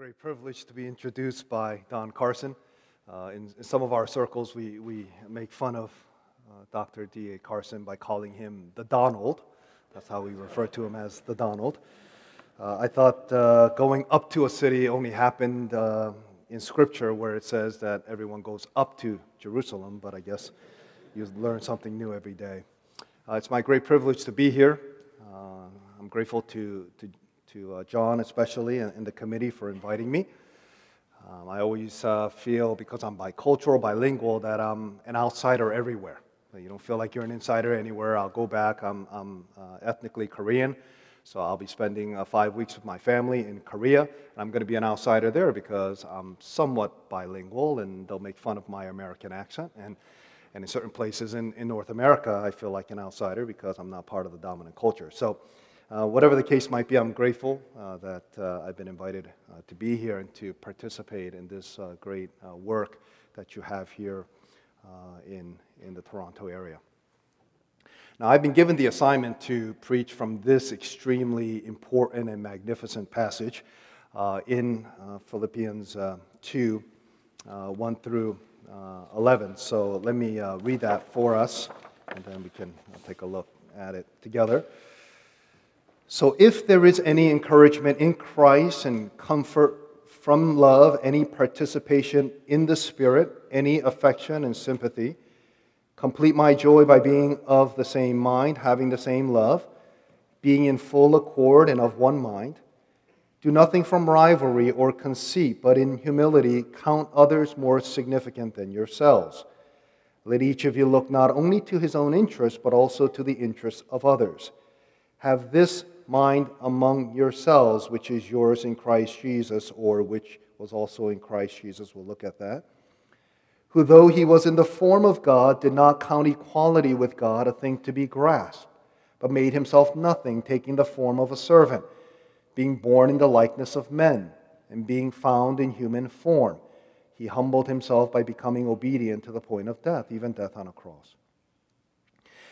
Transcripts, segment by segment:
great privilege to be introduced by Don Carson. Uh, in, in, some of our circles, we, we make fun of uh, Dr. D.A. Carson by calling him the Donald. That's how we refer to him as the Donald. Uh, I thought uh, going up to a city only happened uh, in Scripture where it says that everyone goes up to Jerusalem, but I guess you learn something new every day. Uh, it's my great privilege to be here. I'm grateful to, to to uh, John, especially, and, and, the committee for inviting me. Um, I always uh, feel, because I'm bicultural, bilingual, that I'm an outsider everywhere. You don't feel like you're an insider anywhere. I'll go back. I'm, I'm uh, ethnically Korean, so I'll be spending uh, five weeks with my family in Korea. And I'm going to be an outsider there because I'm somewhat bilingual, and they'll make fun of my American accent. And, and in certain places in, in North America, I feel like an outsider because I'm not part of the dominant culture. So uh, whatever the case might be, I'm grateful uh, that uh, I've been invited uh, to be here and to participate in this uh, great uh, work that you have here in, in the Toronto area. Now, I've been given the assignment to preach from this extremely important and magnificent passage in Philippians 2 1 through 11. So let me read that for us, and then we can take a look at it together. So, if there is any encouragement in Christ and comfort from love, any participation in the Spirit, any affection and sympathy, complete my joy by being of the same mind, having the same love, being in full accord and of one mind. Do nothing from rivalry or conceit, but in humility count others more significant than yourselves. Let each of you look not only to his own interests, but also to the interests of others. Have this mind among yourselves, which is yours in Christ Jesus, or which was also in Christ Jesus. We'll look at that. Who, though he was in the form of God, did not count equality with God a thing to be grasped, but made himself nothing, taking the form of a servant, being born in the likeness of men, and being found in human form. He humbled himself by becoming obedient to the point of death, even death on a cross.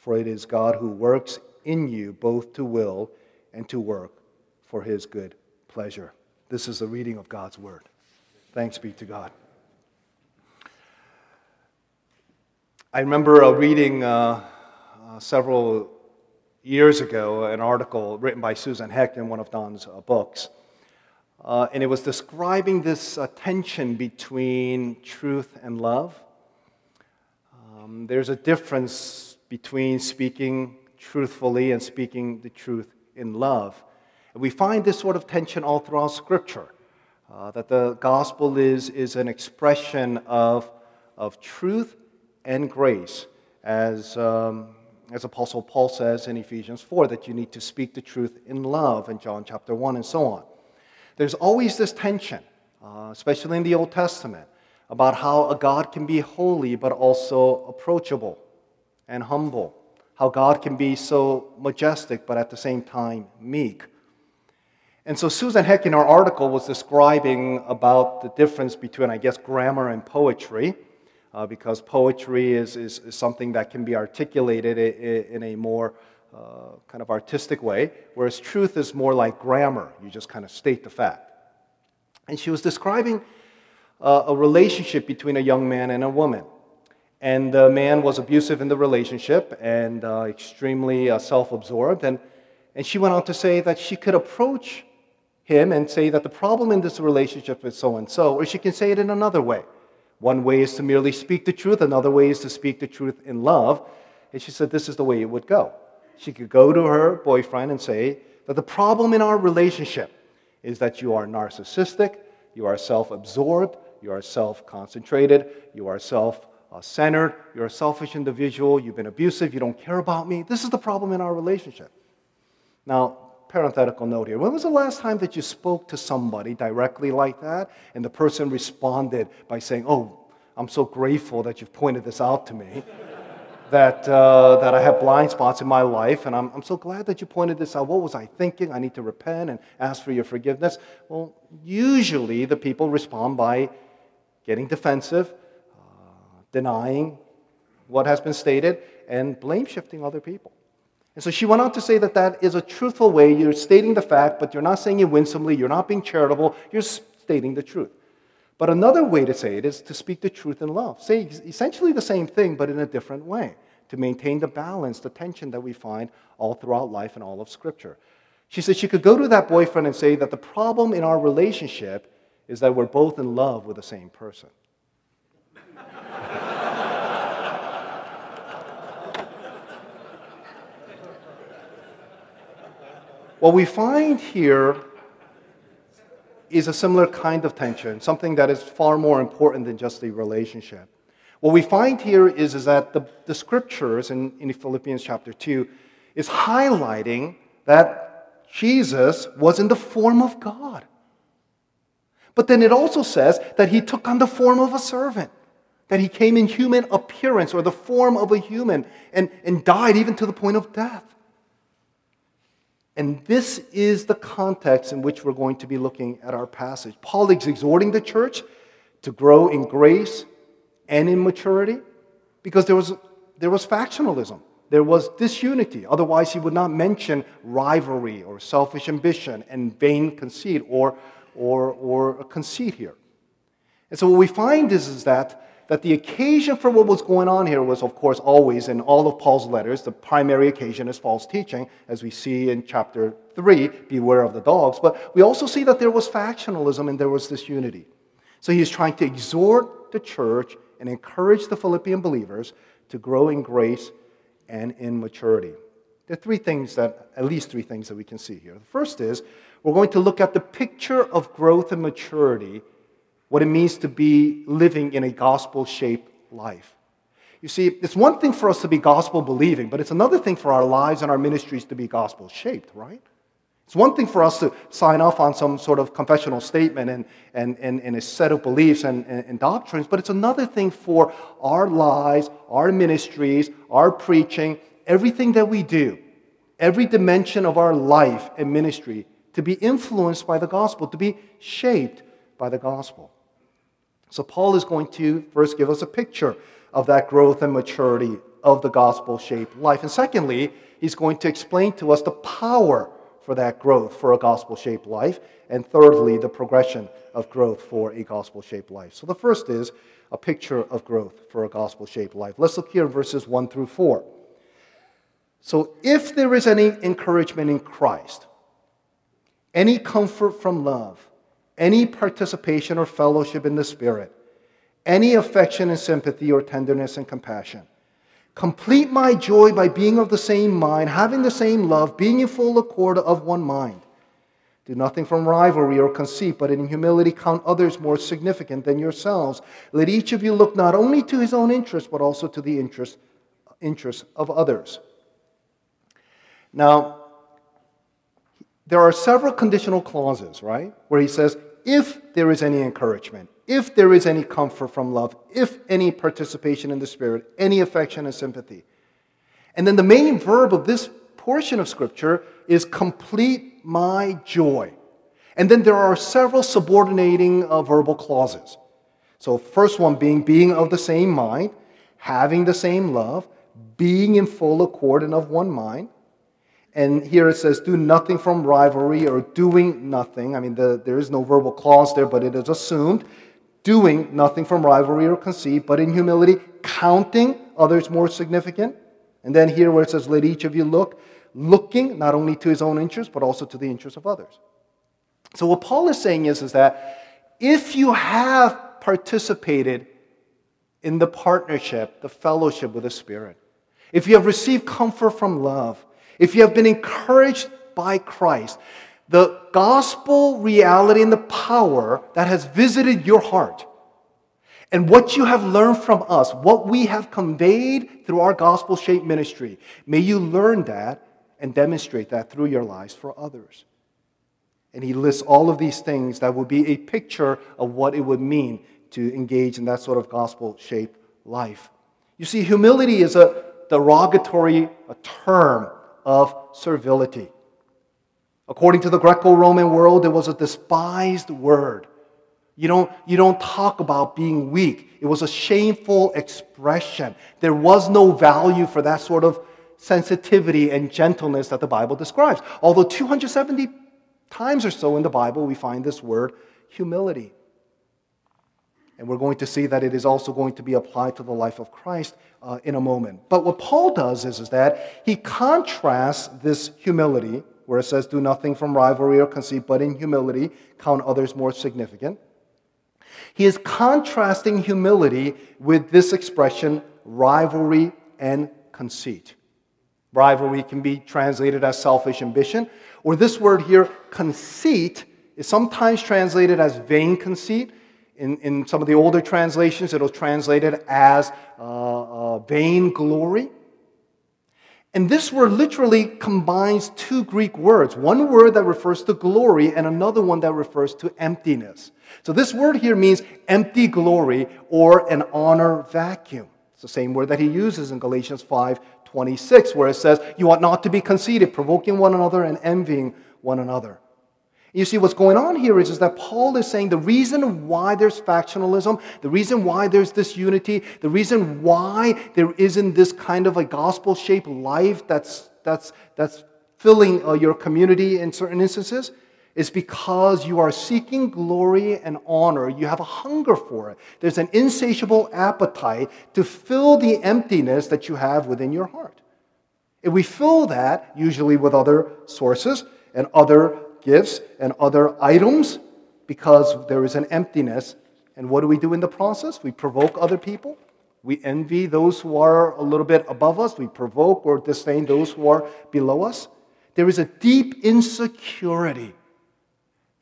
for it is God who works in you both to will and to work for his good pleasure. This is the reading of God's word. Thanks be to God. I remember reading uh, uh, several years ago an article written by Susan Heck in one of Don's uh, books. Uh, and it was describing this uh, tension between truth and love. Um, there's a difference between speaking truthfully and speaking the truth in love. And we find this sort of tension all throughout Scripture. Uh, that the gospel is, is an expression of, of truth and grace, as, um, as Apostle Paul says in Ephesians 4, that you need to speak the truth in love, in John chapter 1, and so on. There's always this tension, uh, especially in the Old Testament, about how a God can be holy but also approachable and humble. How God can be so majestic, but at the same time meek. And so Susan Heck in her article was describing about the difference between, I guess, grammar and poetry, uh, because poetry is, is, is, something that can be articulated in a more uh, kind of artistic way, whereas truth is more like grammar. You just kind of state the fact. And she was describing uh, a relationship between a young man and a woman. And the man was abusive in the relationship and uh, extremely uh, self absorbed. And, and she went on to say that she could approach him and say that the problem in this relationship is so and so, or she can say it in another way. One way is to merely speak the truth, another way is to speak the truth in love. And she said this is the way it would go. She could go to her boyfriend and say that the problem in our relationship is that you are narcissistic, you are self absorbed, you are self concentrated, you are self uh, centered, you're a selfish individual, you've been abusive, you don't care about me. This is the problem in our relationship. Now, parenthetical note here. When was the last time that you spoke to somebody directly like that and the person responded by saying, Oh, I'm so grateful that you've pointed this out to me? that, uh, that I have blind spots in my life, and I'm, I'm so glad that you pointed this out. What was I thinking? I need to repent and ask for your forgiveness. Well, usually the people respond by getting defensive, denying what has been stated, and blame shifting other people. And so she went on to say that that is a truthful way. You're stating the fact, but you're not saying it winsomely. You're not being charitable. You're stating the truth. But another way to say it is to speak the truth in love. Say essentially the same thing, but in a different way, to maintain the balance, the tension that we find all throughout life and all of Scripture. She said she could go to that boyfriend and say that the problem in our relationship is that we're both in love with the same person. What we find here is a similar kind of tension, something that is far more important than just the relationship. What we find here is, is that the, the scriptures in, in Philippians chapter 2 is highlighting that Jesus was in the form of God. But then it also says that he took on the form of a servant, that he came in human appearance or the form of a human and, and died even to the point of death. And this is the context in which we're going to be looking at our passage. Paul is exhorting the church to grow in grace and in maturity because there was, there was factionalism, there was disunity. Otherwise, he would not mention rivalry or selfish ambition and vain conceit or, or, or conceit here. And so, what we find is, is that that the occasion for what was going on here was, of course, always in all of Paul's letters, the primary occasion is false teaching, as we see in chapter 3, beware of the dogs. But we also see that there was factionalism and there was disunity. So he's trying to exhort the church and encourage the Philippian believers to grow in grace and in maturity. There are three things that, at least three things that we can see here. The first is we're going to look at the picture of growth and maturity what it means to be living in a gospel shaped life. You see, it's one thing for us to be gospel believing, but it's another thing for our lives and our ministries to be gospel shaped, right? It's one thing for us to sign off on some sort of confessional statement and, and, and, and a set of beliefs and, and, and doctrines, but it's another thing for our lives, our ministries, our preaching, everything that we do, every dimension of our life and ministry to be influenced by the gospel, to be shaped by the gospel. So, Paul is going to first give us a picture of that growth and maturity of the gospel shaped life. And secondly, he's going to explain to us the power for that growth for a gospel shaped life. And thirdly, the progression of growth for a gospel shaped life. So, the first is a picture of growth for a gospel shaped life. Let's look here in verses 1 through 4. So, if there is any encouragement in Christ, any comfort from love, any participation or fellowship in the Spirit, any affection and sympathy or tenderness and compassion. Complete my joy by being of the same mind, having the same love, being in full accord of one mind. Do nothing from rivalry or conceit, but in humility count others more significant than yourselves. Let each of you look not only to his own interest, but also to the interest, interest of others. Now, there are several conditional clauses, right? Where he says, if there is any encouragement, if there is any comfort from love, if any participation in the Spirit, any affection and sympathy. And then the main verb of this portion of Scripture is complete my joy. And then there are several subordinating uh, verbal clauses. So, first one being being of the same mind, having the same love, being in full accord and of one mind. And here it says, do nothing from rivalry or doing nothing. I mean, the, there is no verbal clause there, but it is assumed. Doing nothing from rivalry or conceit, but in humility, counting others more significant. And then here where it says, let each of you look, looking not only to his own interest, but also to the interest of others. So what Paul is saying is, is that if you have participated in the partnership, the fellowship with the Spirit, if you have received comfort from love, if you have been encouraged by Christ, the gospel reality and the power that has visited your heart, and what you have learned from us, what we have conveyed through our gospel shaped ministry, may you learn that and demonstrate that through your lives for others. And he lists all of these things that would be a picture of what it would mean to engage in that sort of gospel shaped life. You see, humility is a derogatory a term of servility. According to the Greco Roman world, it was a despised word. You don't, you don't talk about being weak. It was a shameful expression. There was no value for that sort of sensitivity and gentleness that the Bible describes. Although 270 times or so in the Bible, we find this word humility. And we're going to see that it is also going to be applied to the life of Christ uh, in a moment. But what Paul does is, is that he contrasts this humility, where it says, Do nothing from rivalry or conceit, but in humility count others more significant. He is contrasting humility with this expression, rivalry and conceit. Rivalry can be translated as selfish ambition, or this word here, conceit, is sometimes translated as vain conceit in, in some of the older translations, it'll translate it as uh, uh, vain glory. And this word literally combines two Greek words one word that refers to glory and another one that refers to emptiness. So this word here means empty glory or an honor vacuum. It's the same word that he uses in Galatians 5 26, where it says, You ought not to be conceited, provoking one another and envying one another. You see, what's going on here is, is that Paul is saying the reason why there's factionalism, the reason why there's disunity, the reason why there isn't this kind of a gospel shaped life that's, that's, that's filling uh, your community in certain instances is because you are seeking glory and honor. You have a hunger for it. There's an insatiable appetite to fill the emptiness that you have within your heart. If we fill that, usually with other sources and other gifts and other items because there is an emptiness. And what do we do in the process? We provoke other people. We envy those who are a little bit above us. We provoke or disdain those who are below us. There is a deep insecurity.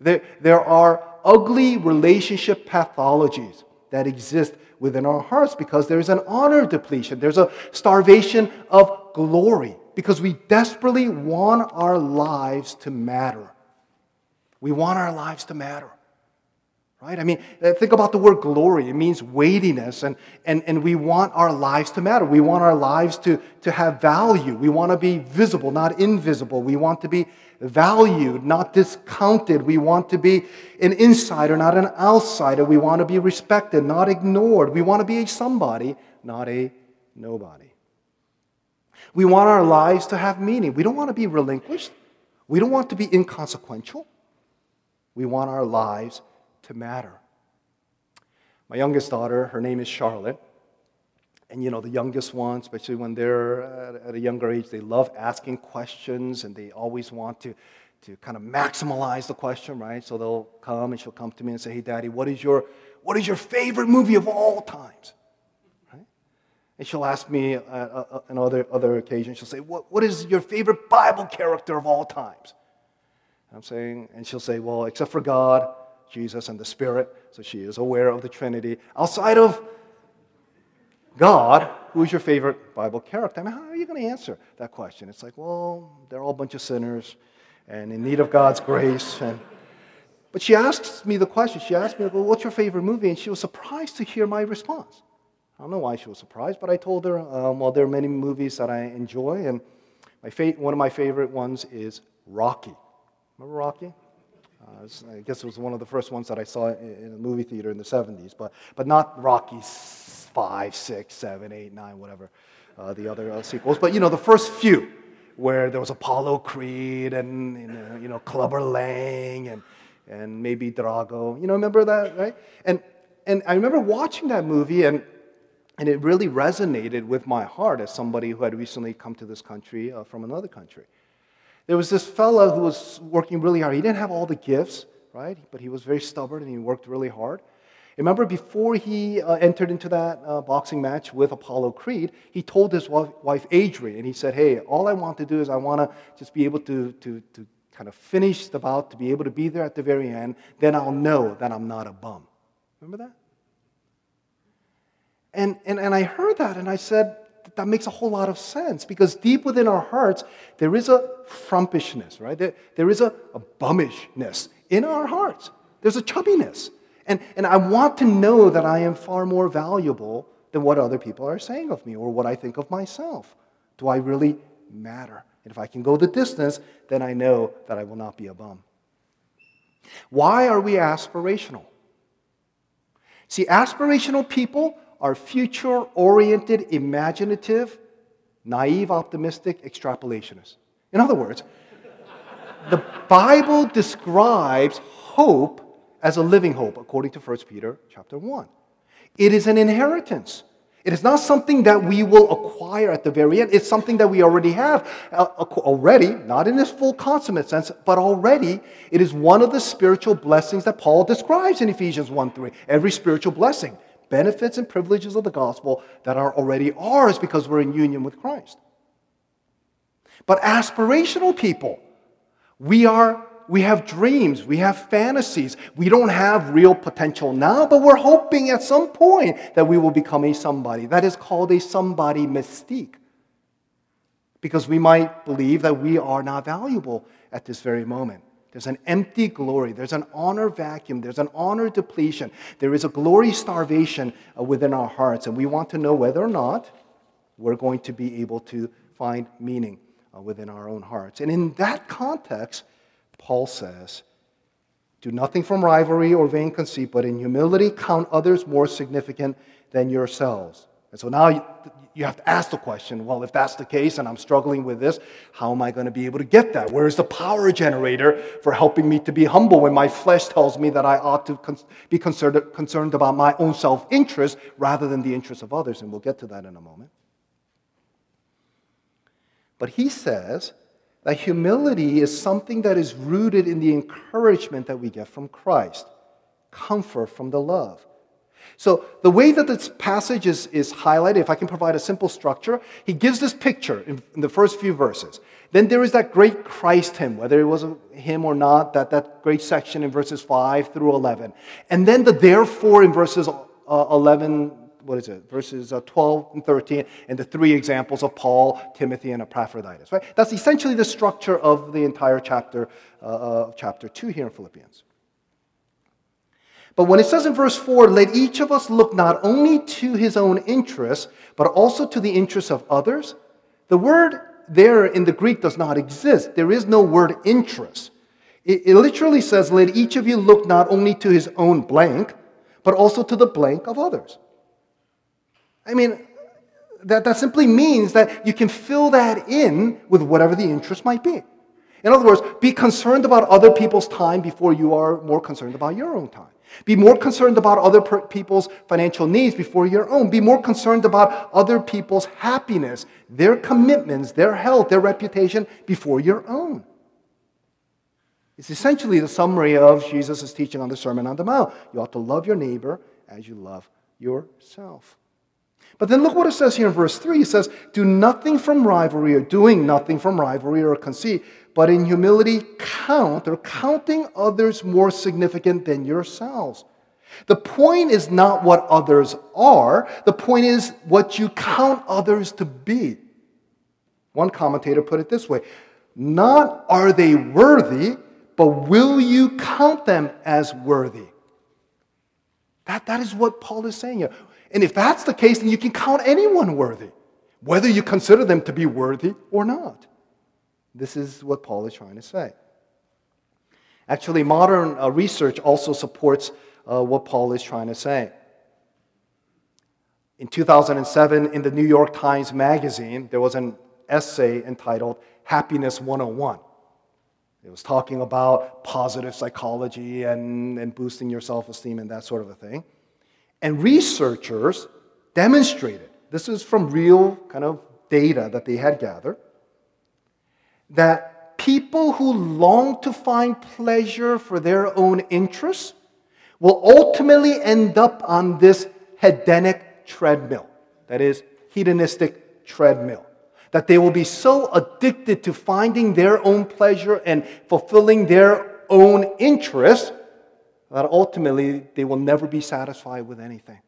There, there are ugly relationship pathologies that exist within our hearts because there's an honor depletion. There's a starvation of glory because we desperately want our lives to matter. We want our lives to matter. Right? I mean, uh, think about the word glory. It means weightiness, and, and, and we want our lives to matter. We want our lives to, to have value. We want to be visible, not invisible. We want to be valued, not discounted. We want to be an insider, not an outsider. We want to be respected, not ignored. We want to be a somebody, not a nobody. We want our lives to have meaning. We don't want to be relinquished. We don't want to be inconsequential. We want our lives to matter. My youngest daughter, her name is Charlotte. And you know, the youngest ones, especially when they're at a younger age, they love asking questions and they always want to, to kind of maximize the question, right? So they'll come and she'll come to me and say, Hey, Daddy, what is your, what is your favorite movie of all times? Right? And she'll ask me uh, uh, on other, other occasions, she'll say, what, what is your favorite Bible character of all times? I'm saying, and she'll say, well, except for God, Jesus, and the Spirit. So she is aware of the Trinity. Outside of God, who's your favorite Bible character? I mean, how are you going to answer that question? It's like, well, they're all a bunch of sinners and in need of God's grace. And, but she asked me the question. She asked me, well, what's your favorite movie? And she was surprised to hear my response. I don't know why she was surprised, but I told her, um, well, there are many movies that I enjoy, and my fa- one of my favorite ones is Rocky. Remember Rocky? Uh, I guess it was one of the first ones that I saw in a movie theater in the 70s, but, but not Rocky 5, 6, 7, 8, 9, whatever, uh, the other uh, sequels. But, you know, the first few where there was Apollo Creed and, you know, Clubber Lang and, and maybe Drago. You know, remember that, right? And, and I remember watching that movie and, and it really resonated with my heart as somebody who had recently come to this country uh, from another country. There was this fellow who was working really hard. He didn't have all the gifts, right? But he was very stubborn and he worked really hard. Remember, before he uh, entered into that uh, boxing match with Apollo Creed, he told his wife, Adrian, and he said, Hey, all I want to do is I want to just be able to, to, to kind of finish the bout, to be able to be there at the very end. Then I'll know that I'm not a bum. Remember that? And, and, and I heard that and I said, that makes a whole lot of sense because deep within our hearts, there is a frumpishness, right? There, there is a, a bummishness in our hearts. There's a chubbiness. And, and I want to know that I am far more valuable than what other people are saying of me or what I think of myself. Do I really matter? And if I can go the distance, then I know that I will not be a bum. Why are we aspirational? See, aspirational people are future oriented, imaginative, naive, optimistic extrapolationists. In other words, the Bible describes hope as a living hope, according to 1 Peter chapter 1. It is an inheritance. It is not something that we will acquire at the very end. It's something that we already have. Uh, already, not in this full consummate sense, but already it is one of the spiritual blessings that Paul describes in Ephesians 1 3. Every spiritual blessing, benefits and privileges of the gospel that are already ours because we're in union with Christ. But aspirational people, we are we have dreams, we have fantasies. We don't have real potential now, but we're hoping at some point that we will become a somebody. That is called a somebody mystique. Because we might believe that we are not valuable at this very moment. There's an empty glory. There's an honor vacuum. There's an honor depletion. There is a glory starvation uh, within our hearts. And we want to know whether or not we're going to be able to find meaning uh, within our own hearts. And in that context, Paul says, Do nothing from rivalry or vain conceit, but in humility count others more significant than yourselves. And so now you have to ask the question well, if that's the case and I'm struggling with this, how am I going to be able to get that? Where is the power generator for helping me to be humble when my flesh tells me that I ought to be concerned, concerned about my own self interest rather than the interest of others? And we'll get to that in a moment. But he says that humility is something that is rooted in the encouragement that we get from Christ, comfort from the love. So, the way that this passage is, is highlighted, if I can provide a simple structure, he gives this picture in, in the first few verses. Then there is that great Christ hymn, whether it was a hymn or not, that, that great section in verses 5 through 11. And then the therefore in verses uh, 11 what is it, verses uh, 12 and 13, and the three examples of Paul, Timothy, and Epaphroditus, right? That's essentially the structure of the entire chapter, uh, of chapter 2 here in Philippians. But when it says in verse 4, let each of us look not only to his own interests, but also to the interests of others, the word there in the Greek does not exist. There is no word interest. It, it literally says, let each of you look not only to his own blank, but also to the blank of others. I mean, that, that simply means that you can fill that in with whatever the interest might be. In other words, be concerned about other people's time before you are more concerned about your own time. Be more concerned about other people's financial needs before your own. Be more concerned about other people's happiness, their commitments, their health, their reputation before your own. It's essentially the summary of Jesus' teaching on the Sermon on the Mount. You ought to love your neighbor as you love yourself. But then look what it says here in verse 3. It says, Do nothing from rivalry or doing nothing from rivalry or conceit, but in humility count or counting others more significant than yourselves. The point is not what others are, the point is what you count others to be. One commentator put it this way Not are they worthy, but will you count them as worthy? That, that is what Paul is saying here. And if that's the case, then you can count anyone worthy, whether you consider them to be worthy or not. This is what Paul is trying to say. Actually, modern uh, research also supports uh, what Paul is trying to say. In 2007, in the New York Times Magazine, there was an essay entitled Happiness 101. It was talking about positive psychology and, and boosting your self esteem and that sort of a thing. And researchers demonstrated, this is from real kind of data that they had gathered, that people who long to find pleasure for their own interests will ultimately end up on this hedonic treadmill. That is, hedonistic treadmill. That they will be so addicted to finding their own pleasure and fulfilling their own interests that ultimately they will never be satisfied with anything.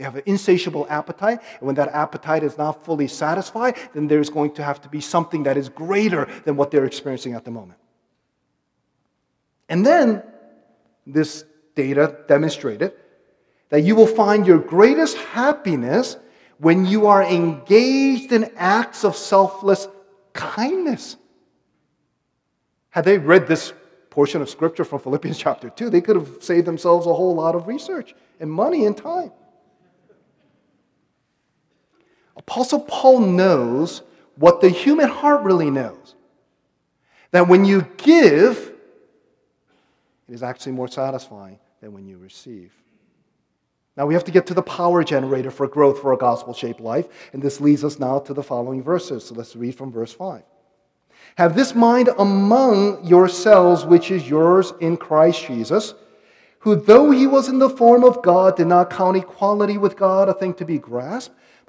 They have an insatiable appetite, and when that appetite is not fully satisfied, then there's going to have to be something that is greater than what they're experiencing at the moment. And then this data demonstrated that you will find your greatest happiness when you are engaged in acts of selfless kindness. Had they read this portion of scripture from Philippians chapter 2, they could have saved themselves a whole lot of research and money and time. Apostle Paul knows what the human heart really knows that when you give, it is actually more satisfying than when you receive. Now we have to get to the power generator for growth for a gospel shaped life, and this leads us now to the following verses. So let's read from verse 5. Have this mind among yourselves, which is yours in Christ Jesus, who, though he was in the form of God, did not count equality with God a thing to be grasped,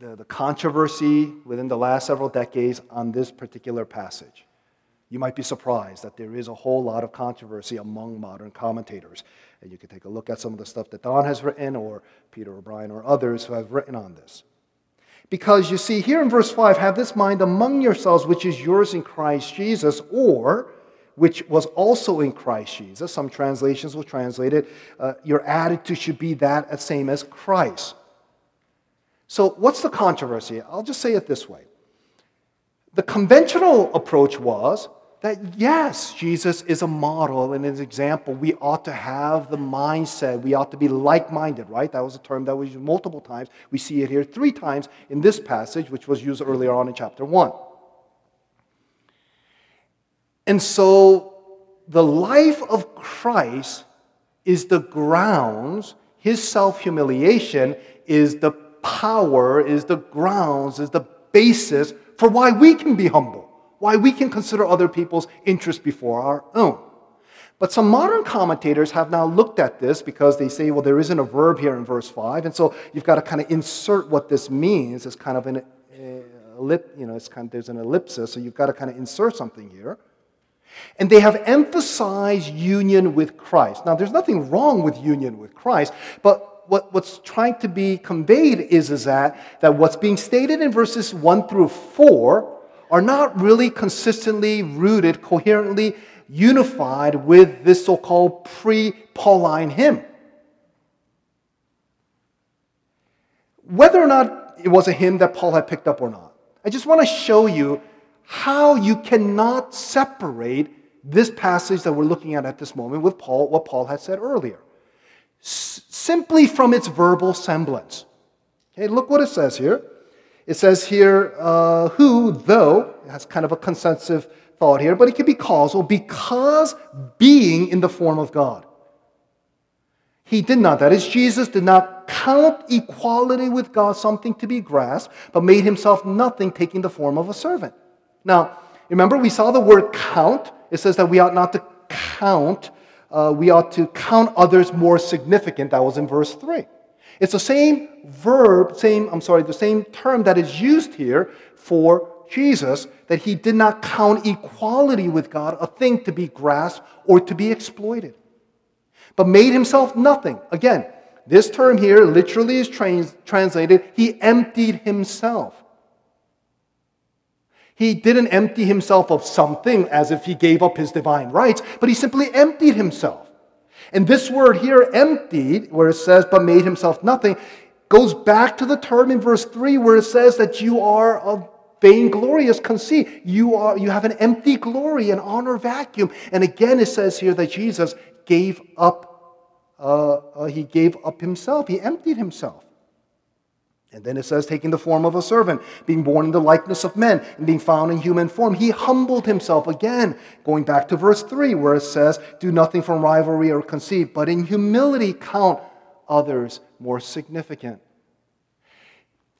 the, the controversy within the last several decades on this particular passage. You might be surprised that there is a whole lot of controversy among modern commentators. And you can take a look at some of the stuff that Don has written, or Peter O'Brien, or others who have written on this. Because you see, here in verse 5, have this mind among yourselves, which is yours in Christ Jesus, or which was also in Christ Jesus. Some translations will translate it, uh, your attitude should be that same as Christ. So, what's the controversy? I'll just say it this way. The conventional approach was that yes, Jesus is a model and an example. We ought to have the mindset. We ought to be like minded, right? That was a term that was used multiple times. We see it here three times in this passage, which was used earlier on in chapter 1. And so the life of Christ is the grounds, his self humiliation is the power, is the grounds, is the basis for why we can be humble why we can consider other people's interests before our own. But some modern commentators have now looked at this because they say, well, there isn't a verb here in verse 5. And so you've got to kind of insert what this means as kind of an eh, ellip, you know, it's kind of, there's an ellipsis, so you've got to kind of insert something here. And they have emphasized union with Christ. Now, there's nothing wrong with union with Christ, but what, what's trying to be conveyed is, is that, that what's being stated in verses 1 through 4 are not really consistently rooted, coherently unified with this so called pre Pauline hymn. Whether or not it was a hymn that Paul had picked up or not, I just want to show you how you cannot separate this passage that we're looking at at this moment with Paul, what Paul had said earlier, Simply from its verbal semblance. Okay, look what it says here. It says here, uh, who, though, has kind of a consensus thought here, but it could be causal because being in the form of God. He did not, that is, Jesus did not count equality with God something to be grasped, but made himself nothing, taking the form of a servant. Now, remember, we saw the word count. It says that we ought not to count, uh, we ought to count others more significant. That was in verse 3. It's the same verb, same, I'm sorry, the same term that is used here for Jesus, that he did not count equality with God a thing to be grasped or to be exploited, but made himself nothing. Again, this term here literally is trans- translated, he emptied himself. He didn't empty himself of something as if he gave up his divine rights, but he simply emptied himself. And this word here, emptied, where it says, but made himself nothing, goes back to the term in verse 3 where it says that you are of vainglorious conceit. You, are, you have an empty glory, an honor vacuum. And again, it says here that Jesus gave up, uh, uh, he gave up himself, he emptied himself. And then it says, taking the form of a servant, being born in the likeness of men, and being found in human form, he humbled himself. Again, going back to verse 3, where it says, do nothing from rivalry or conceit, but in humility count others more significant.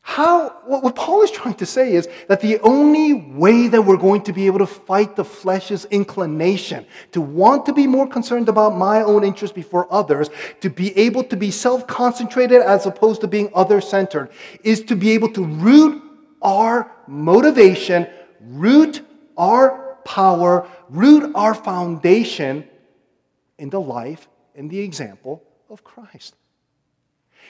How, what Paul is trying to say is that the only way that we're going to be able to fight the flesh's inclination to want to be more concerned about my own interests before others, to be able to be self concentrated as opposed to being other centered, is to be able to root our motivation, root our power, root our foundation in the life and the example of Christ.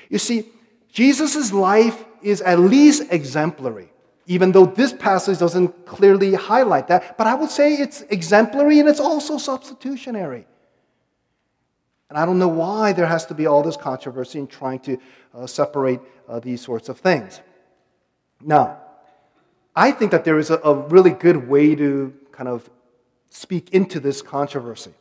You see, Jesus' life is at least exemplary, even though this passage doesn't clearly highlight that. But I would say it's exemplary and it's also substitutionary. And I don't know why there has to be all this controversy in trying to uh, separate uh, these sorts of things. Now, I think that there is a, a really good way to kind of speak into this controversy.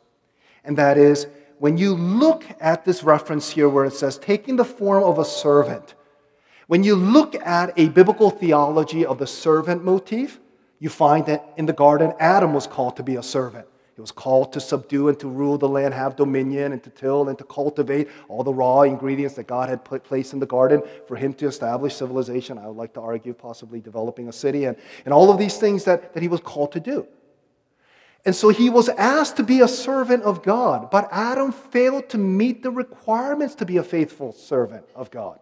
And that is when you look at this reference here where it says, taking the form of a servant, when you look at a biblical theology of the servant motif, you find that in the garden, Adam was called to be a servant. He was called to subdue and to rule the land, have dominion, and to till and to cultivate all the raw ingredients that God had put placed in the garden for him to establish civilization. I would like to argue, possibly developing a city, and, and all of these things that, that he was called to do. And so he was asked to be a servant of God, but Adam failed to meet the requirements to be a faithful servant of God.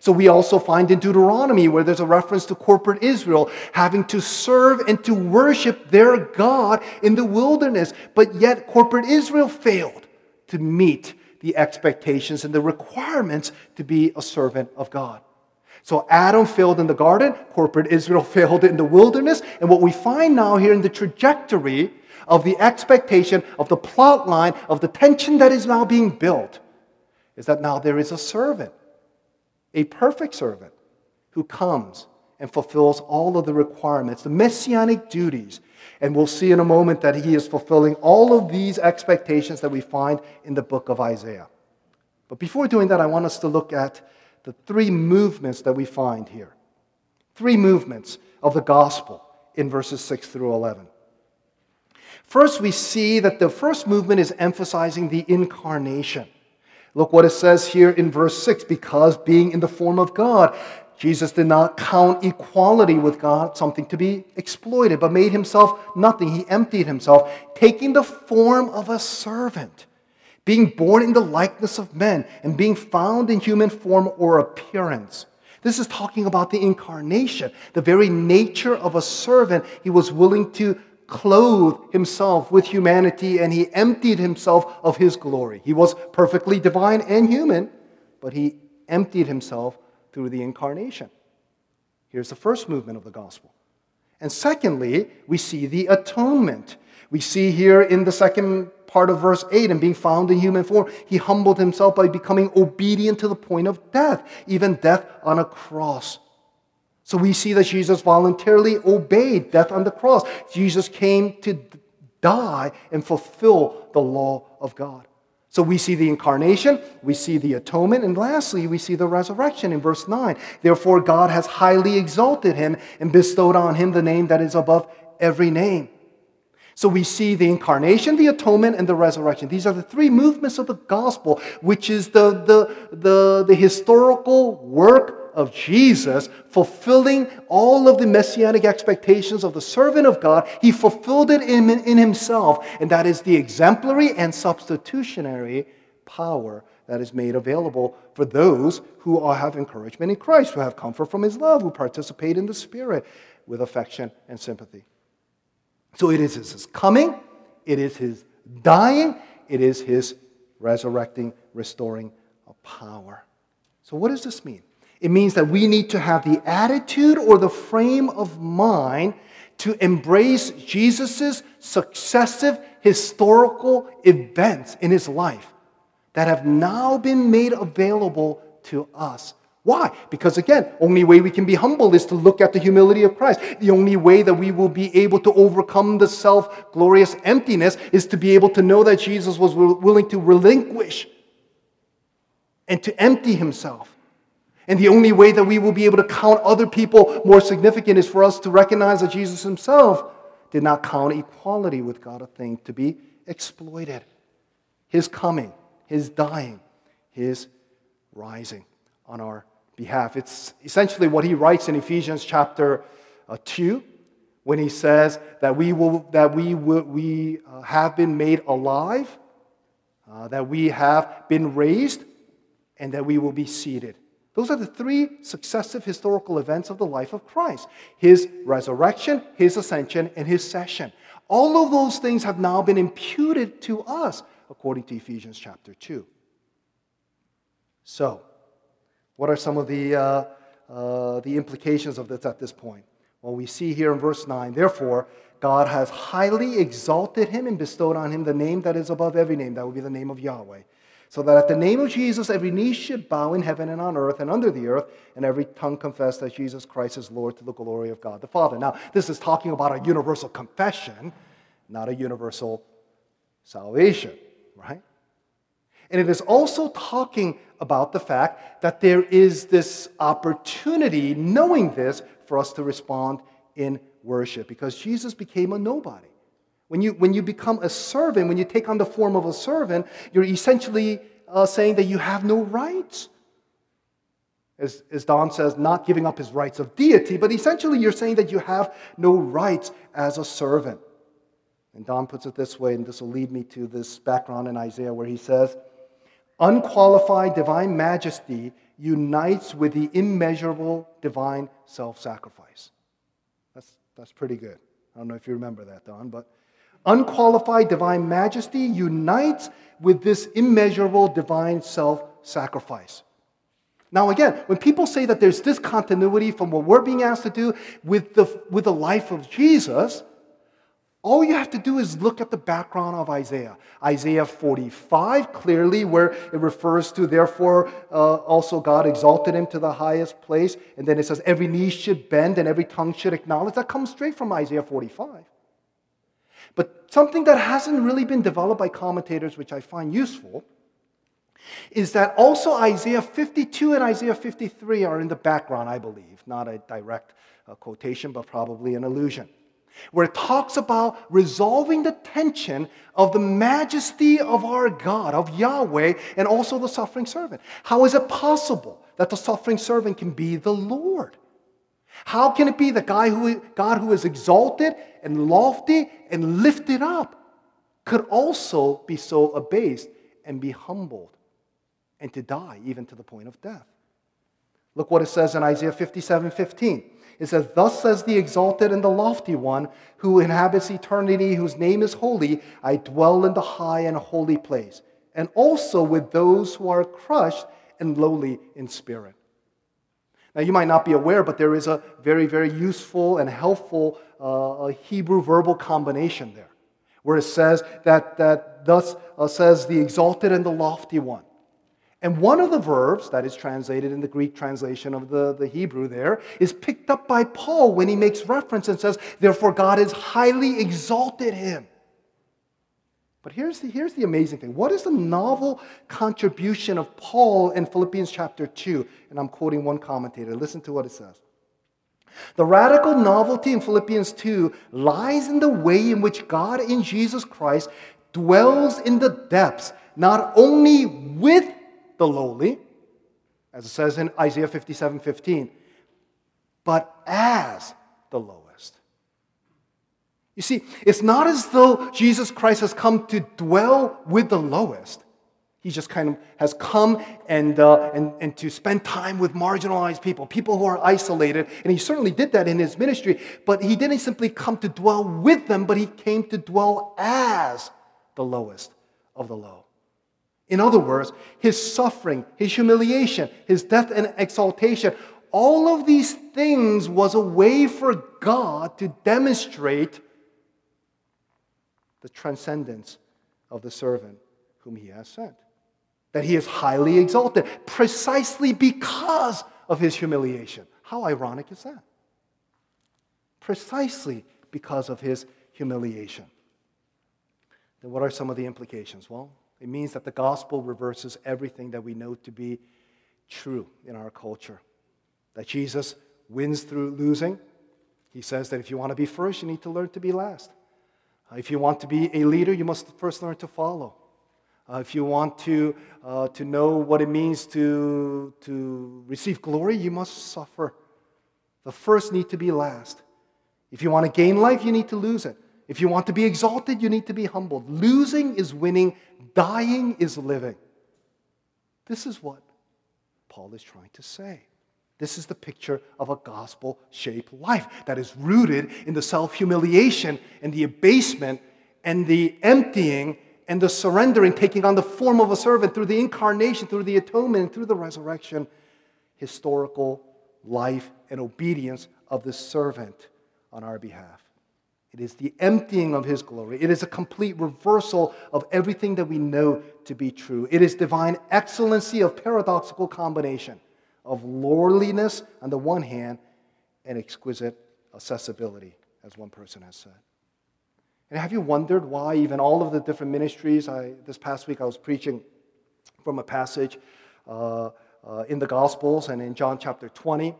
So we also find in Deuteronomy where there's a reference to corporate Israel having to serve and to worship their God in the wilderness. But yet corporate Israel failed to meet the expectations and the requirements to be a servant of God. So Adam failed in the garden, corporate Israel failed in the wilderness, and what we find now here in the trajectory of the expectation of the plot line of the tension that is now being built is that now there is a servant a perfect servant who comes and fulfills all of the requirements, the messianic duties. And we'll see in a moment that he is fulfilling all of these expectations that we find in the book of Isaiah. But before doing that, I want us to look at the three movements that we find here. Three movements of the gospel in verses 6 through 11. First, we see that the first movement is emphasizing the incarnation. Look what it says here in verse 6 because being in the form of God, Jesus did not count equality with God something to be exploited, but made himself nothing. He emptied himself, taking the form of a servant, being born in the likeness of men, and being found in human form or appearance. This is talking about the incarnation, the very nature of a servant. He was willing to clothed himself with humanity and he emptied himself of his glory. He was perfectly divine and human, but he emptied himself through the incarnation. Here's the first movement of the gospel. And secondly, we see the atonement. We see here in the second part of verse 8, and being found in human form, he humbled himself by becoming obedient to the point of death, even death on a cross. So we see that Jesus voluntarily obeyed death on the cross. Jesus came to die and fulfill the law of God. So we see the incarnation, we see the atonement, and lastly, we see the resurrection in verse 9. Therefore, God has highly exalted him and bestowed on him the name that is above every name. So we see the incarnation, the atonement, and the resurrection. These are the three movements of the gospel, which is the, the, the, the historical work of Jesus, fulfilling all of the messianic expectations of the servant of God, he fulfilled it in, in himself. And that is the exemplary and substitutionary power that is made available for those who are, have encouragement in Christ, who have comfort from his love, who participate in the Spirit with affection and sympathy. So it is his coming, it is his dying, it is his resurrecting, restoring power. So, what does this mean? It means that we need to have the attitude or the frame of mind to embrace Jesus' successive historical events in his life that have now been made available to us. Why? Because again, only way we can be humble is to look at the humility of Christ. The only way that we will be able to overcome the self glorious emptiness is to be able to know that Jesus was willing to relinquish and to empty himself and the only way that we will be able to count other people more significant is for us to recognize that Jesus himself did not count equality with God a thing to be exploited. His coming, his dying, his rising on our behalf. It's essentially what he writes in Ephesians chapter uh, 2 when he says that we, will, that we, will, we uh, have been made alive, uh, that we have been raised, and that we will be seated. Those are the three successive historical events of the life of Christ his resurrection, his ascension, and his session. All of those things have now been imputed to us, according to Ephesians chapter 2. So, what are some of the, uh, uh, the implications of this at this point? Well, we see here in verse 9, therefore, God has highly exalted him and bestowed on him the name that is above every name. That would be the name of Yahweh. So that at the name of Jesus, every knee should bow in heaven and on earth and under the earth, and every tongue confess that Jesus Christ is Lord to the glory of God the Father. Now, this is talking about a universal confession, not a universal salvation, right? And it is also talking about the fact that there is this opportunity, knowing this, for us to respond in worship because Jesus became a nobody. When you, when you become a servant, when you take on the form of a servant, you're essentially uh, saying that you have no rights. As, as Don says, not giving up his rights of deity, but essentially you're saying that you have no rights as a servant. And Don puts it this way, and this will lead me to this background in Isaiah where he says, Unqualified divine majesty unites with the immeasurable divine self sacrifice. That's, that's pretty good. I don't know if you remember that, Don, but unqualified divine majesty unites with this immeasurable divine self sacrifice. Now, again, when people say that there's discontinuity from what we're being asked to do with the, with the life of Jesus, all you have to do is look at the background of Isaiah. Isaiah 45, clearly, where it refers to, therefore, uh, also God exalted him to the highest place. And then it says, every knee should bend and every tongue should acknowledge. That comes straight from Isaiah 45. But something that hasn't really been developed by commentators, which I find useful, is that also Isaiah 52 and Isaiah 53 are in the background, I believe. Not a direct uh, quotation, but probably an allusion where it talks about resolving the tension of the majesty of our God, of Yahweh, and also the suffering servant. How is it possible that the suffering servant can be the Lord? How can it be the guy who, God who is exalted and lofty and lifted up could also be so abased and be humbled and to die even to the point of death? Look what it says in Isaiah 57 15. It says, Thus says the exalted and the lofty one who inhabits eternity, whose name is holy. I dwell in the high and holy place, and also with those who are crushed and lowly in spirit. Now, you might not be aware, but there is a very, very useful and helpful uh, Hebrew verbal combination there, where it says that, that thus uh, says the exalted and the lofty one. And one of the verbs that is translated in the Greek translation of the, the Hebrew there is picked up by Paul when he makes reference and says, Therefore, God has highly exalted him. But here's the, here's the amazing thing. What is the novel contribution of Paul in Philippians chapter 2? And I'm quoting one commentator. Listen to what it says. The radical novelty in Philippians 2 lies in the way in which God in Jesus Christ dwells in the depths, not only with the lowly, as it says in Isaiah 57 15, but as the lowest. You see, it's not as though Jesus Christ has come to dwell with the lowest. He just kind of has come and, uh, and, and to spend time with marginalized people, people who are isolated. And he certainly did that in his ministry, but he didn't simply come to dwell with them, but he came to dwell as the lowest of the low. In other words, his suffering, his humiliation, his death and exaltation, all of these things was a way for God to demonstrate the transcendence of the servant whom he has sent. That he is highly exalted precisely because of his humiliation. How ironic is that? Precisely because of his humiliation. Then, what are some of the implications? Well, it means that the gospel reverses everything that we know to be true in our culture. That Jesus wins through losing. He says that if you want to be first, you need to learn to be last. Uh, if you want to be a leader, you must first learn to follow. Uh, if you want to, uh, to know what it means to, to receive glory, you must suffer. The first need to be last. If you want to gain life, you need to lose it. If you want to be exalted, you need to be humbled. Losing is winning, dying is living. This is what Paul is trying to say. This is the picture of a gospel shaped life that is rooted in the self humiliation and the abasement and the emptying and the surrendering, taking on the form of a servant through the incarnation, through the atonement, through the resurrection, historical life and obedience of the servant on our behalf. It is the emptying of his glory. It is a complete reversal of everything that we know to be true. It is divine excellency of paradoxical combination of lordliness on the one hand and exquisite accessibility, as one person has said. And have you wondered why even all of the different ministries? I, this past week I was preaching from a passage uh, uh, in the Gospels and in John chapter 20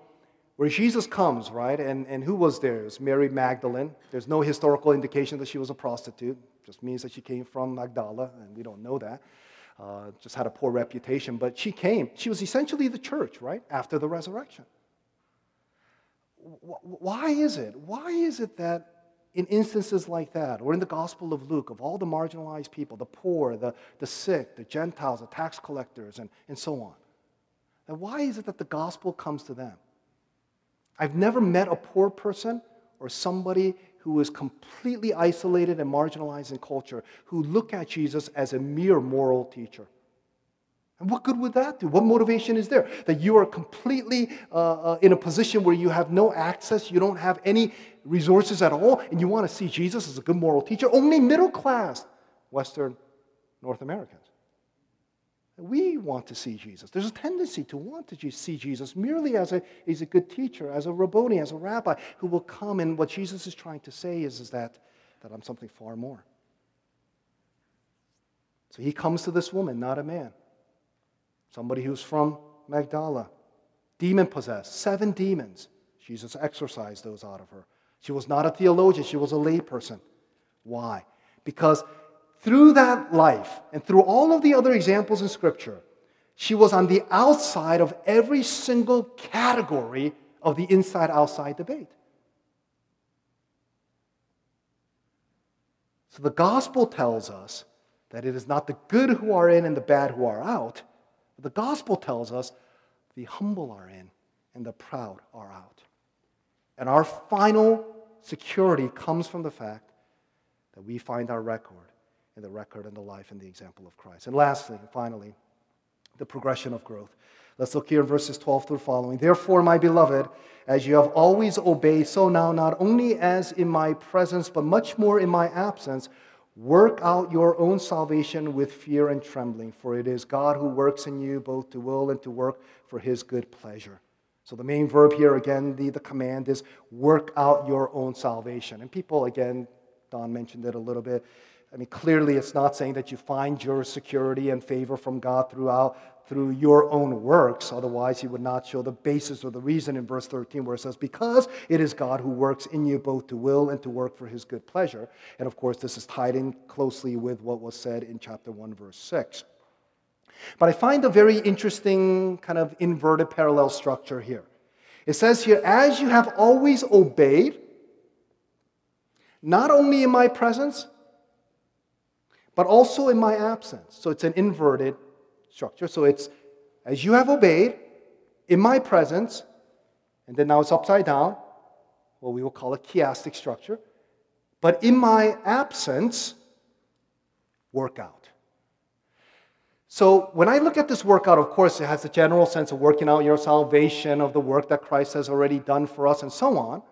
where Jesus comes, right? And, and who was there? It was Mary Magdalene. There's no historical indication that she was a prostitute. It just means that she came from Magdala, and we don't know that. Uh, just had a poor reputation. But she came. She was essentially the church, right? After the resurrection. Why is it? Why is it that in instances like that, or in the Gospel of Luke, of all the marginalized people, the poor, the, the sick, the Gentiles, the tax collectors, and, and so on, and why is it that the gospel comes to them? I've never met a poor person or somebody who is completely isolated and marginalized in culture who look at Jesus as a mere moral teacher. And what good would that do? What motivation is there? That you are completely uh, uh, in a position where you have no access, you don't have any resources at all, and you want to see Jesus as a good moral teacher? Only middle class Western North Americans. We want to see Jesus. There's a tendency to want to see Jesus merely as a, as a good teacher, as a rabboni, as a rabbi who will come. And what Jesus is trying to say is, is that, that I'm something far more. So he comes to this woman, not a man. Somebody who's from Magdala, demon possessed, seven demons. Jesus exorcised those out of her. She was not a theologian, she was a layperson. Why? Because through that life and through all of the other examples in Scripture, she was on the outside of every single category of the inside outside debate. So the gospel tells us that it is not the good who are in and the bad who are out. The gospel tells us the humble are in and the proud are out. And our final security comes from the fact that we find our record in the record and the life and the example of Christ. And lastly, finally, the progression of growth. Let's look here in verses 12 through following. Therefore, my beloved, as you have always obeyed, so now, not only as in my presence, but much more in my absence, work out your own salvation with fear and trembling, for it is God who works in you both to will and to work for his good pleasure. So, the main verb here, again, the, the command is work out your own salvation. And people, again, Don mentioned it a little bit. I mean, clearly it's not saying that you find your security and favor from God throughout through your own works. Otherwise, he would not show the basis or the reason in verse 13 where it says, Because it is God who works in you both to will and to work for his good pleasure. And of course, this is tied in closely with what was said in chapter 1, verse 6. But I find a very interesting kind of inverted parallel structure here. It says here, As you have always obeyed, not only in my presence, but also in my absence. So it's an inverted structure. So it's as you have obeyed in my presence, and then now it's upside down, what we will call a chiastic structure. But in my absence, work out. So when I look at this workout, of course, it has a general sense of working out your salvation, of the work that Christ has already done for us, and so on.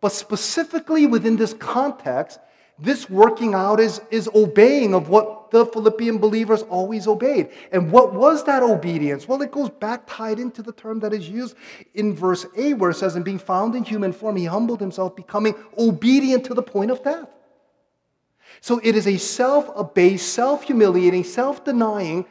But specifically within this context, this working out is, is obeying of what the Philippian believers always obeyed. And what was that obedience? Well, it goes back tied into the term that is used in verse 8, where it says, And being found in human form, he humbled himself, becoming obedient to the point of death. So it is a self abased, self humiliating, self denying,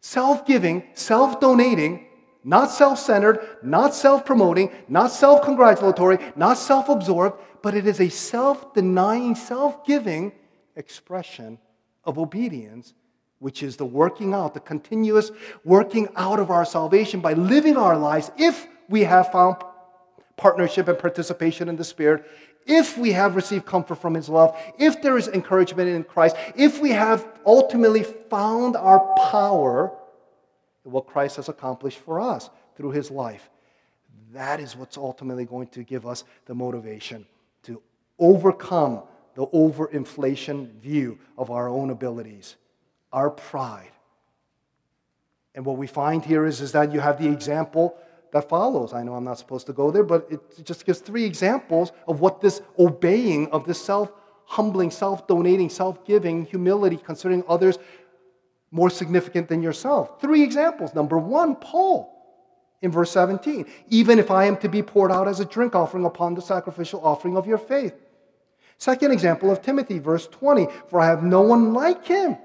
self giving, self donating not self centered, not self promoting, not self congratulatory, not self absorbed, but it is a self denying, self giving expression of obedience which is the working out, the continuous working out of our salvation by living our lives. If we have found partnership and participation in the Spirit, if we have received comfort from His love, if there is encouragement in Christ, if we have ultimately found our power what Christ has accomplished for us through His life. That is what's ultimately going to give us the motivation to overcome the overinflation view of our own abilities, our pride. And what we find here is, is that you have the example that follows. I know I'm not supposed to go there, but it just gives three examples of what this obeying of this self humbling, self donating, self giving, humility, considering others more significant than yourself. Three examples. Number one, Paul in verse 17. Even if I am to be poured out as a drink offering upon the sacrificial offering of your faith. Second example of Timothy, verse 20. For I have no one like him.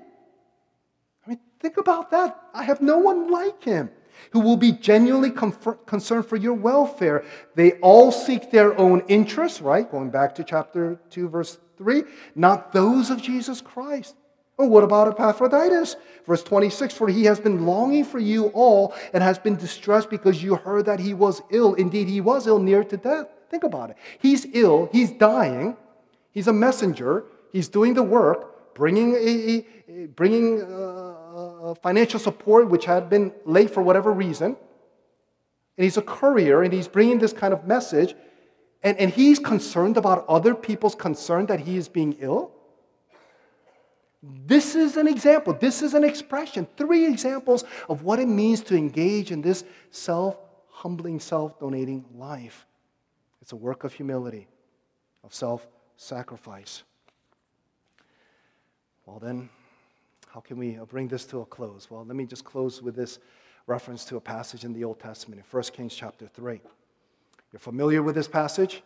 I mean, think about that. I have no one like him who will be genuinely concerned for your welfare. They all seek their own interests, right? Going back to chapter 2, verse 3, not those of Jesus Christ. Or what about Epaphroditus? Verse 26 For he has been longing for you all and has been distressed because you heard that he was ill. Indeed, he was ill, near to death. Think about it. He's ill, he's dying, he's a messenger, he's doing the work, bringing, a, a bringing uh, financial support, which had been late for whatever reason. And he's a courier and he's bringing this kind of message. And, and he's concerned about other people's concern that he is being ill. This is an example, this is an expression, three examples of what it means to engage in this self humbling, self donating life. It's a work of humility, of self sacrifice. Well, then, how can we bring this to a close? Well, let me just close with this reference to a passage in the Old Testament, in 1 Kings chapter 3. You're familiar with this passage?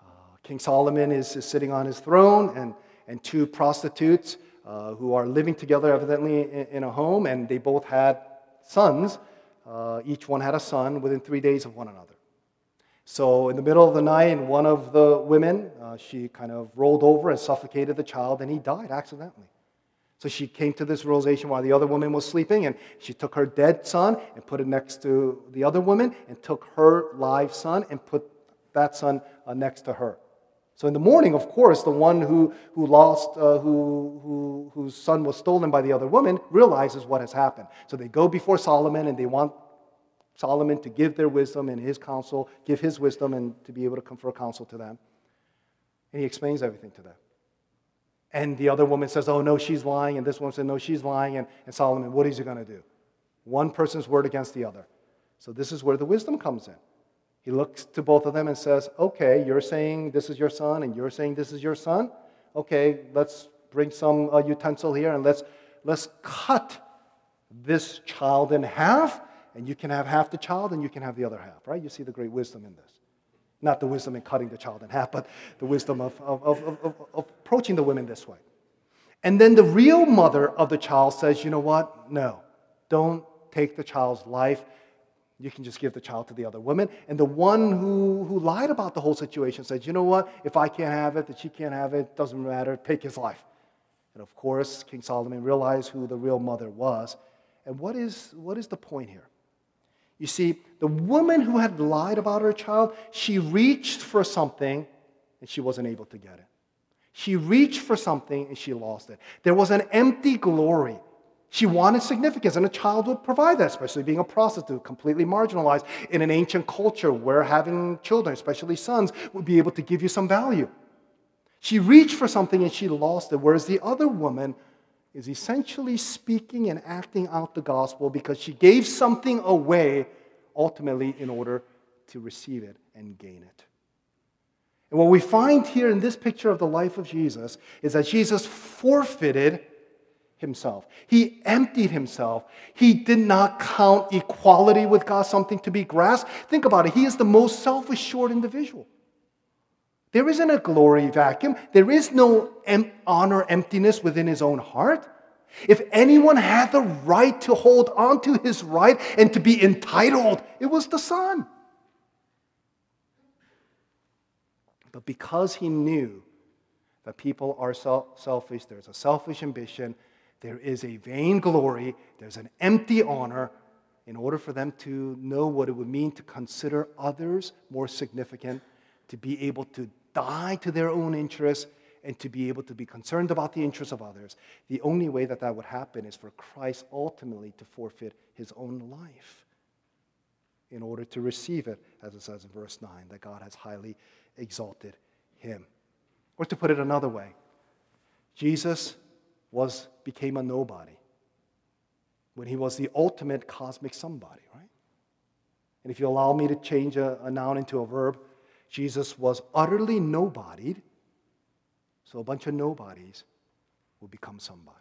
Uh, King Solomon is, is sitting on his throne, and, and two prostitutes uh, who are living together, evidently, in, in, a home, and they both had sons. Uh, each one had a son within three days of one another. So, in the middle of the night, one of the women, uh, she kind of rolled over and suffocated the child, and he died accidentally. So she came to this realization while the other woman was sleeping, and she took her dead son and put it next to the other woman, and took her live son and put that son uh, next to her. So in the morning, of course, the one who, who lost, uh, who, who, whose son was stolen by the other woman, realizes what has happened. So they go before Solomon and they want Solomon to give their wisdom and his counsel, give his wisdom and to be able to confer counsel to them. And he explains everything to them. And the other woman says, Oh, no, she's lying. And this woman said, No, she's lying. And, and Solomon, what is he going to do? One person's word against the other. So this is where the wisdom comes in. He looks to both of them and says, Okay, you're saying this is your son, and you're saying this is your son. Okay, let's bring some uh, utensil here and let's, let's cut this child in half, and you can have half the child and you can have the other half, right? You see the great wisdom in this. Not the wisdom in cutting the child in half, but the wisdom of, of, of, of, of approaching the women this way. And then the real mother of the child says, You know what? No, don't take the child's life you can just give the child to the other woman. And the one who, who lied about the whole situation said, you know what? If I can't have it, that she can't have it, doesn't matter, take his life. And of course, King Solomon realized who the real mother was. And what is, what is the point here? You see, the woman who had lied about her child, she reached for something and she wasn't able to get it. She reached for something and she lost it. There was an empty glory she wanted significance, and a child would provide that, especially being a prostitute, completely marginalized in an ancient culture where having children, especially sons, would be able to give you some value. She reached for something and she lost it, whereas the other woman is essentially speaking and acting out the gospel because she gave something away ultimately in order to receive it and gain it. And what we find here in this picture of the life of Jesus is that Jesus forfeited himself. He emptied himself. He did not count equality with God something to be grasped. Think about it. He is the most self assured individual. There isn't a glory vacuum, there is no em- honor emptiness within his own heart. If anyone had the right to hold on to his right and to be entitled, it was the Son. But because he knew that people are selfish, there's a selfish ambition, There is a vainglory, there's an empty honor in order for them to know what it would mean to consider others more significant, to be able to die to their own interests, and to be able to be concerned about the interests of others. The only way that that would happen is for Christ ultimately to forfeit his own life in order to receive it, as it says in verse 9, that God has highly exalted him. Or to put it another way, Jesus was, became a nobody when he was the ultimate cosmic somebody, right? And if you allow me to change a, a noun into a verb, Jesus was utterly nobodied, so a bunch of nobodies will become somebodies.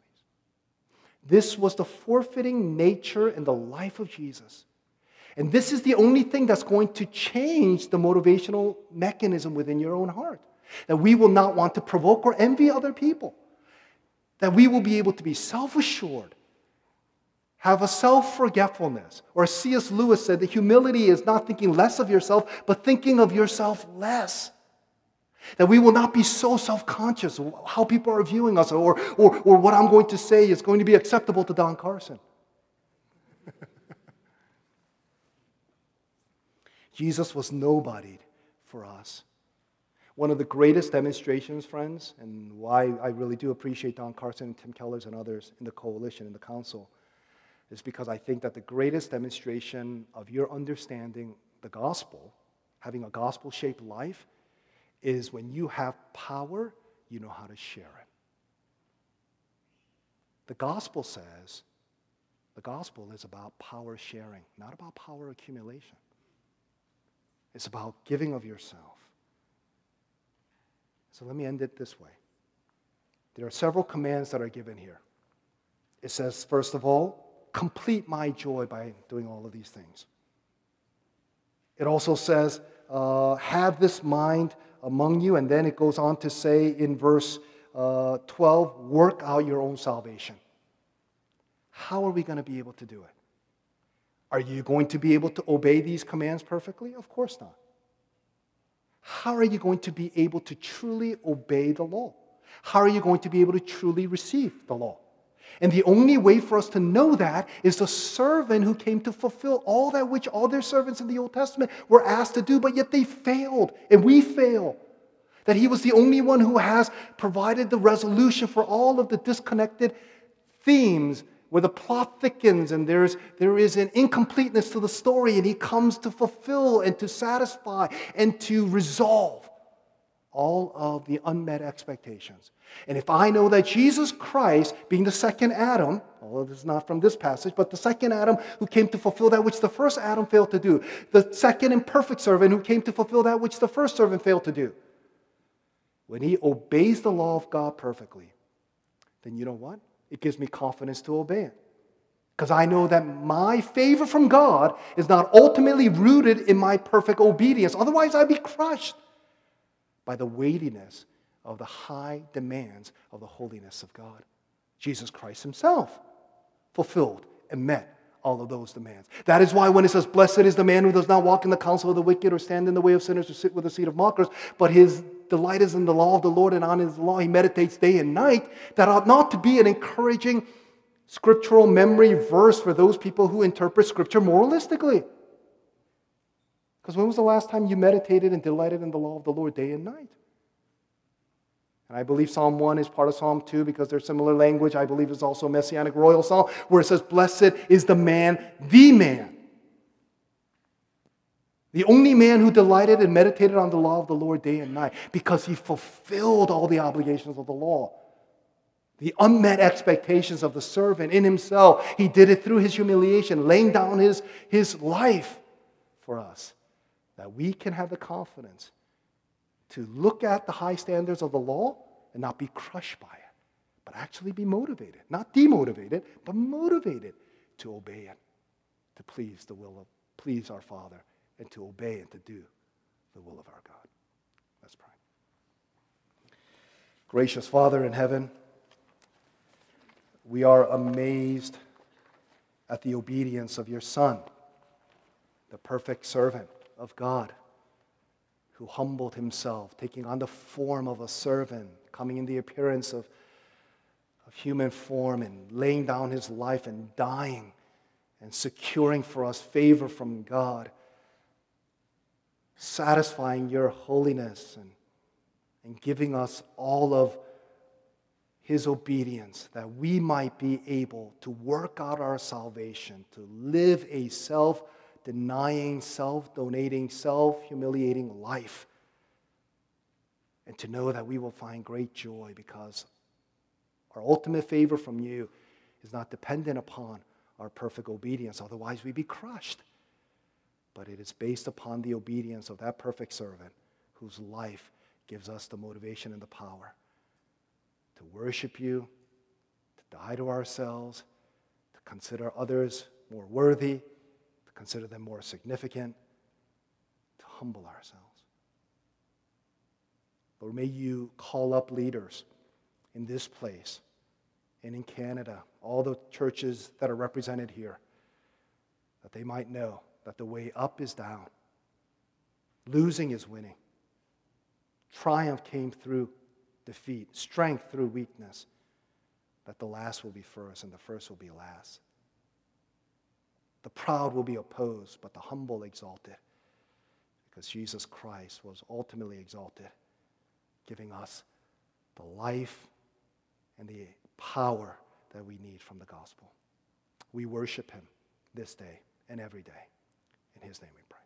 This was the forfeiting nature in the life of Jesus. And this is the only thing that's going to change the motivational mechanism within your own heart. That we will not want to provoke or envy other people. That we will be able to be self assured, have a self forgetfulness. Or C.S. Lewis said, that humility is not thinking less of yourself, but thinking of yourself less. That we will not be so self conscious how people are viewing us or, or, or what I'm going to say is going to be acceptable to Don Carson. Jesus was nobodied for us. One of the greatest demonstrations, friends, and why I really do appreciate Don Carson and Tim Kellers and others in the coalition, in the council, is because I think that the greatest demonstration of your understanding the gospel, having a gospel shaped life, is when you have power, you know how to share it. The gospel says the gospel is about power sharing, not about power accumulation. It's about giving of yourself. So let me end it this way. There are several commands that are given here. It says, first of all, complete my joy by doing all of these things. It also says, uh, have this mind among you. And then it goes on to say in verse uh, 12, work out your own salvation. How are we going to be able to do it? Are you going to be able to obey these commands perfectly? Of course not. How are you going to be able to truly obey the law? How are you going to be able to truly receive the law? And the only way for us to know that is the servant who came to fulfill all that which all their servants in the Old Testament were asked to do, but yet they failed, and we fail. That he was the only one who has provided the resolution for all of the disconnected themes where the plot thickens and there's, there is an incompleteness to the story, and he comes to fulfill and to satisfy and to resolve all of the unmet expectations. And if I know that Jesus Christ, being the second Adam, although this is not from this passage, but the second Adam who came to fulfill that which the first Adam failed to do, the second imperfect servant who came to fulfill that which the first servant failed to do, when he obeys the law of God perfectly, then you know what? It gives me confidence to obey it. Because I know that my favor from God is not ultimately rooted in my perfect obedience. Otherwise, I'd be crushed by the weightiness of the high demands of the holiness of God. Jesus Christ Himself fulfilled and met all of those demands. That is why when it says, Blessed is the man who does not walk in the counsel of the wicked or stand in the way of sinners or sit with the seat of mockers, but his delight is in the law of the Lord and on his law he meditates day and night, that ought not to be an encouraging scriptural memory verse for those people who interpret scripture moralistically. Because when was the last time you meditated and delighted in the law of the Lord day and night? And I believe Psalm 1 is part of Psalm 2 because there's similar language. I believe it's also a messianic royal psalm where it says, Blessed is the man, the man. The only man who delighted and meditated on the law of the Lord day and night because he fulfilled all the obligations of the law. The unmet expectations of the servant in himself. He did it through his humiliation, laying down his, his life for us that we can have the confidence to look at the high standards of the law and not be crushed by it, but actually be motivated, not demotivated, but motivated to obey it, to please the will of, please our Father, and to obey and to do the will of our God. Let's pray. Gracious Father in heaven, we are amazed at the obedience of your Son, the perfect servant of God, who humbled himself, taking on the form of a servant, coming in the appearance of of human form and laying down his life and dying and securing for us favor from God, satisfying your holiness and, and giving us all of his obedience that we might be able to work out our salvation, to live a self denying, self donating, self humiliating life, and to know that we will find great joy because our ultimate favor from you is not dependent upon our perfect obedience, otherwise, we'd be crushed. But it is based upon the obedience of that perfect servant whose life gives us the motivation and the power to worship you, to die to ourselves, to consider others more worthy, to consider them more significant, to humble ourselves. Lord, may you call up leaders in this place and in Canada, all the churches that are represented here, that they might know that the way up is down, losing is winning. Triumph came through defeat, strength through weakness, that the last will be first and the first will be last. The proud will be opposed, but the humble exalted, because Jesus Christ was ultimately exalted, giving us the life and the power that we need from the gospel. We worship him this day and every day. In his name we pray.